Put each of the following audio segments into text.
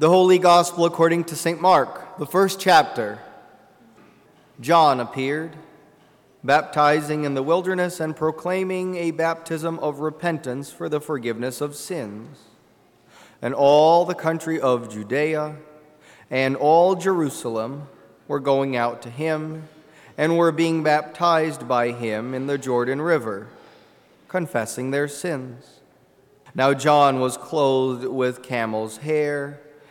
The Holy Gospel according to St. Mark, the first chapter. John appeared, baptizing in the wilderness and proclaiming a baptism of repentance for the forgiveness of sins. And all the country of Judea and all Jerusalem were going out to him and were being baptized by him in the Jordan River, confessing their sins. Now John was clothed with camel's hair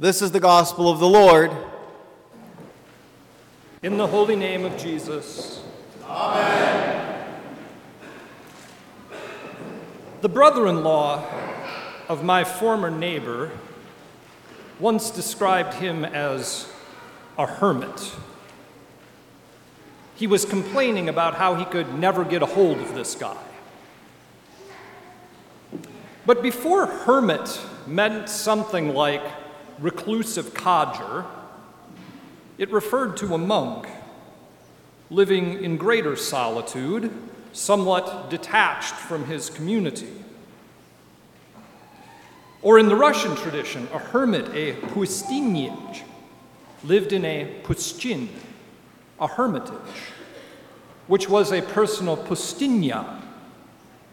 This is the gospel of the Lord. In the holy name of Jesus. Amen. The brother in law of my former neighbor once described him as a hermit. He was complaining about how he could never get a hold of this guy. But before hermit meant something like reclusive codger, it referred to a monk living in greater solitude, somewhat detached from his community. Or in the Russian tradition, a hermit, a pustinyech, lived in a pustin, a hermitage, which was a personal pustinya,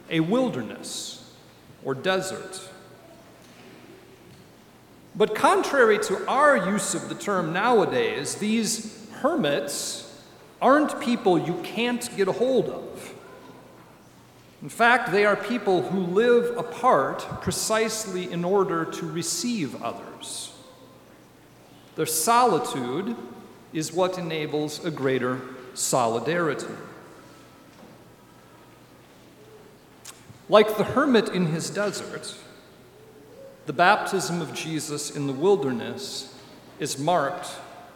a wilderness or desert. But contrary to our use of the term nowadays, these hermits aren't people you can't get a hold of. In fact, they are people who live apart precisely in order to receive others. Their solitude is what enables a greater solidarity. Like the hermit in his desert, the baptism of Jesus in the wilderness is marked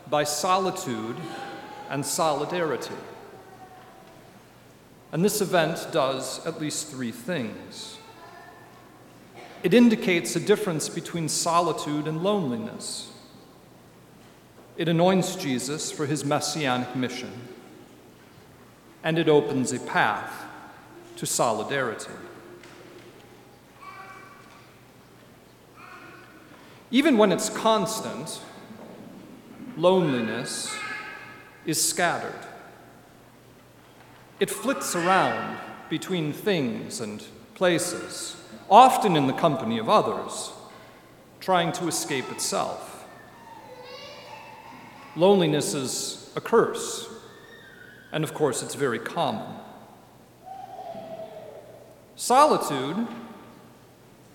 by solitude and solidarity. And this event does at least three things. It indicates a difference between solitude and loneliness. It anoints Jesus for his messianic mission. And it opens a path to solidarity. Even when it's constant, loneliness is scattered. It flits around between things and places, often in the company of others, trying to escape itself. Loneliness is a curse, and of course, it's very common. Solitude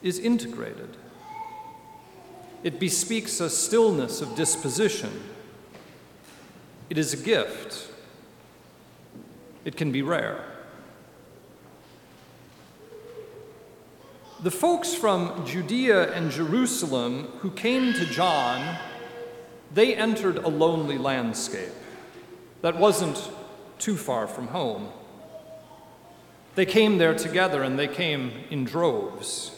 is integrated. It bespeaks a stillness of disposition. It is a gift. It can be rare. The folks from Judea and Jerusalem who came to John, they entered a lonely landscape that wasn't too far from home. They came there together and they came in droves.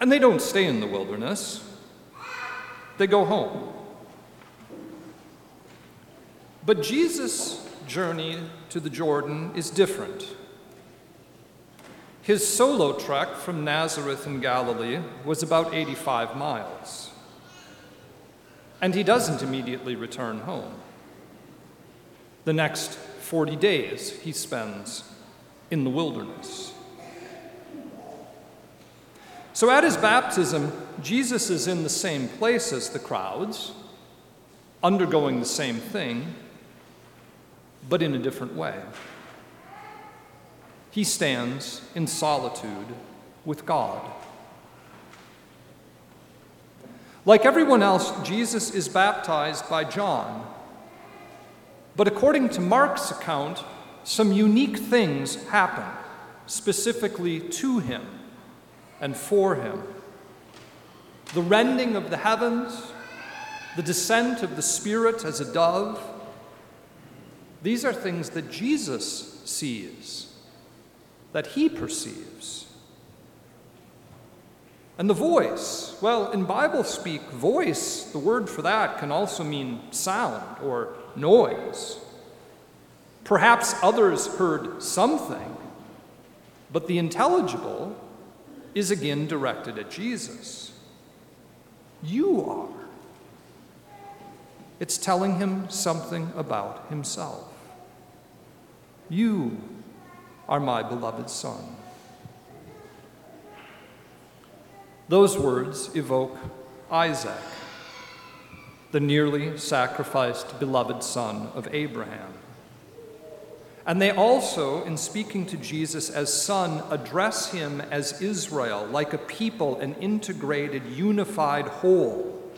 And they don't stay in the wilderness, they go home. But Jesus' journey to the Jordan is different. His solo trek from Nazareth in Galilee was about 85 miles. And he doesn't immediately return home. The next 40 days he spends in the wilderness. So at his baptism, Jesus is in the same place as the crowds, undergoing the same thing, but in a different way. He stands in solitude with God. Like everyone else, Jesus is baptized by John. But according to Mark's account, some unique things happen specifically to him and for him. The rending of the heavens, the descent of the Spirit as a dove, these are things that Jesus sees, that he perceives. And the voice, well, in Bible speak, voice, the word for that can also mean sound or noise. Perhaps others heard something, but the intelligible is again directed at Jesus. You are. It's telling him something about himself. You are my beloved Son. Those words evoke Isaac, the nearly sacrificed beloved son of Abraham. And they also, in speaking to Jesus as son, address him as Israel, like a people, an integrated, unified whole,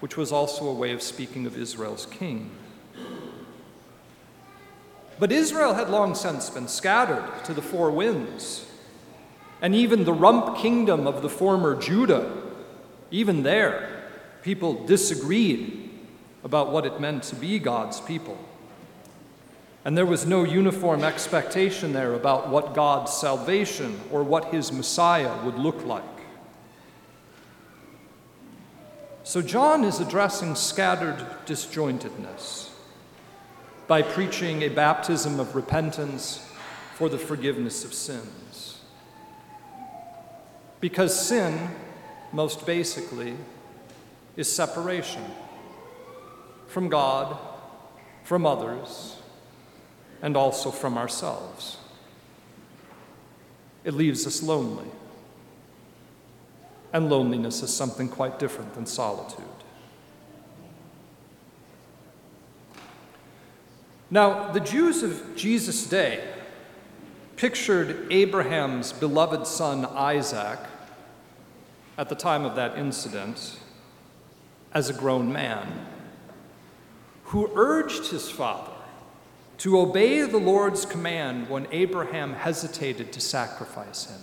which was also a way of speaking of Israel's king. But Israel had long since been scattered to the four winds and even the rump kingdom of the former Judah, even there, people disagreed about what it meant to be God's people. And there was no uniform expectation there about what God's salvation or what his Messiah would look like. So John is addressing scattered disjointedness by preaching a baptism of repentance for the forgiveness of sins. Because sin, most basically, is separation from God, from others, and also from ourselves. It leaves us lonely. And loneliness is something quite different than solitude. Now, the Jews of Jesus' day pictured Abraham's beloved son Isaac at the time of that incident as a grown man who urged his father to obey the Lord's command when Abraham hesitated to sacrifice him.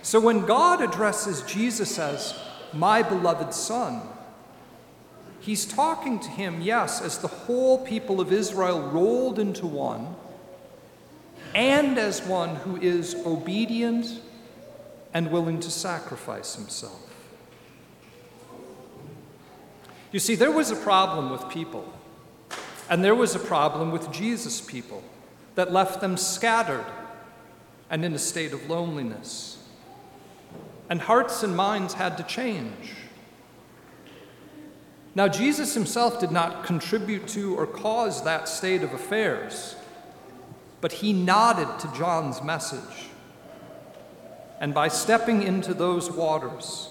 So when God addresses Jesus as my beloved son, he's talking to him, yes, as the whole people of Israel rolled into one and as one who is obedient and willing to sacrifice himself. You see, there was a problem with people, and there was a problem with Jesus' people that left them scattered and in a state of loneliness. And hearts and minds had to change. Now, Jesus himself did not contribute to or cause that state of affairs but he nodded to John's message. And by stepping into those waters,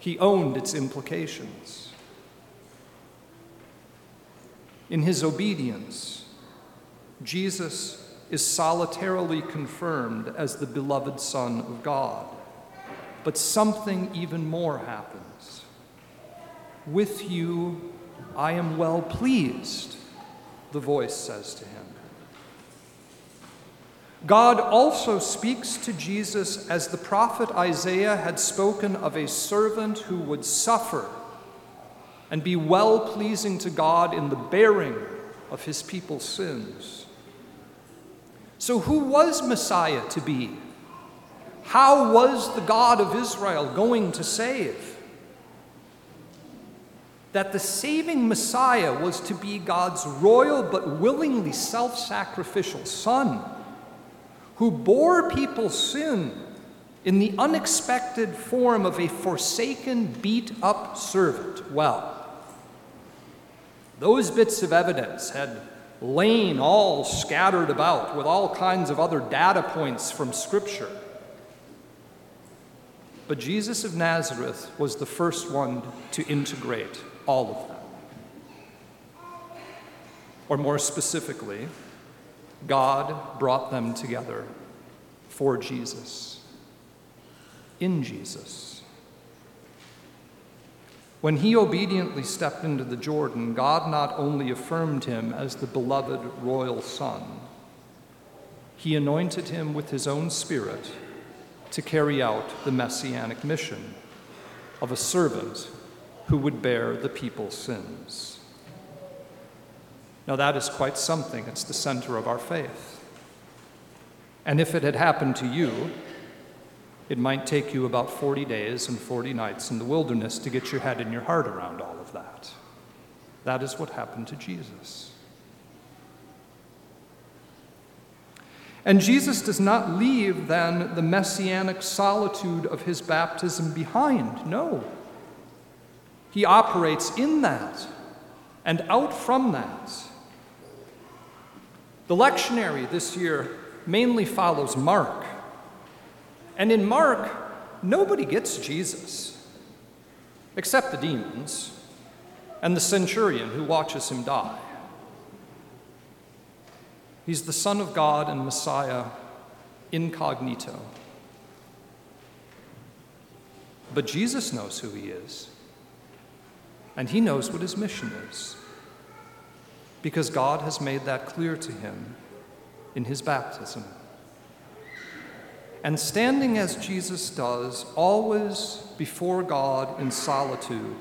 he owned its implications. In his obedience, Jesus is solitarily confirmed as the beloved Son of God. But something even more happens. With you I am well pleased, the voice says to him. God also speaks to Jesus as the prophet Isaiah had spoken of a servant who would suffer and be well pleasing to God in the bearing of his people's sins. So, who was Messiah to be? How was the God of Israel going to save? That the saving Messiah was to be God's royal but willingly self sacrificial Son who bore people's sin in the unexpected form of a forsaken, beat up servant. Well, those bits of evidence had lain all scattered about with all kinds of other data points from Scripture. But Jesus of Nazareth was the first one to integrate all of them. Or more specifically, God brought them together for Jesus, in Jesus. When he obediently stepped into the Jordan, God not only affirmed him as the beloved royal son, he anointed him with his own spirit to carry out the messianic mission of a servant who would bear the people's sins. Now, that is quite something. It's the center of our faith. And if it had happened to you, it might take you about 40 days and 40 nights in the wilderness to get your head and your heart around all of that. That is what happened to Jesus. And Jesus does not leave then the messianic solitude of his baptism behind. No. He operates in that and out from that. The lectionary this year mainly follows Mark. And in Mark, nobody gets Jesus, except the demons and the centurion who watches him die. He's the Son of God and Messiah incognito. But Jesus knows who he is, and he knows what his mission is, because God has made that clear to him in his baptism. And standing as Jesus does, always before God in solitude,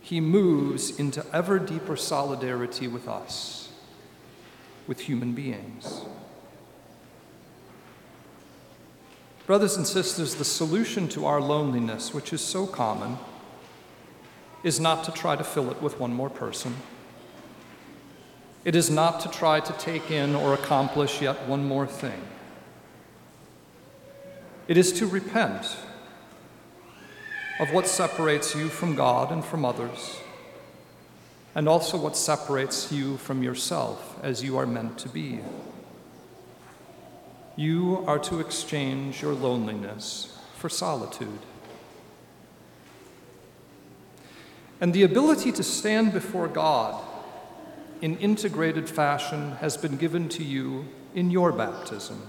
he moves into ever deeper solidarity with us, with human beings. Brothers and sisters, the solution to our loneliness, which is so common, is not to try to fill it with one more person. It is not to try to take in or accomplish yet one more thing. It is to repent of what separates you from God and from others, and also what separates you from yourself as you are meant to be. You are to exchange your loneliness for solitude. And the ability to stand before God in integrated fashion has been given to you in your baptism.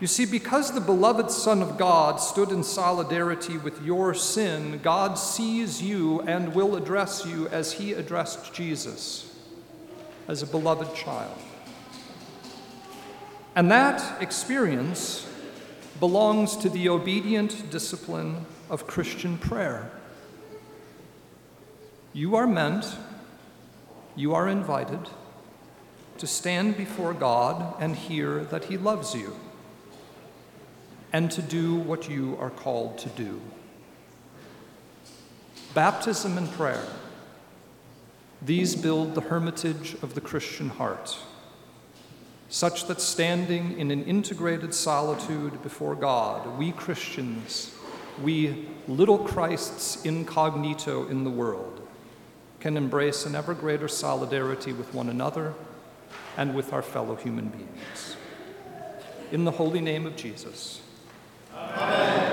You see, because the beloved Son of God stood in solidarity with your sin, God sees you and will address you as he addressed Jesus, as a beloved child. And that experience belongs to the obedient discipline of Christian prayer. You are meant, you are invited to stand before God and hear that He loves you and to do what you are called to do. Baptism and prayer, these build the hermitage of the Christian heart, such that standing in an integrated solitude before God, we Christians, we little Christs incognito in the world, can embrace an ever greater solidarity with one another and with our fellow human beings. In the holy name of Jesus. Amen.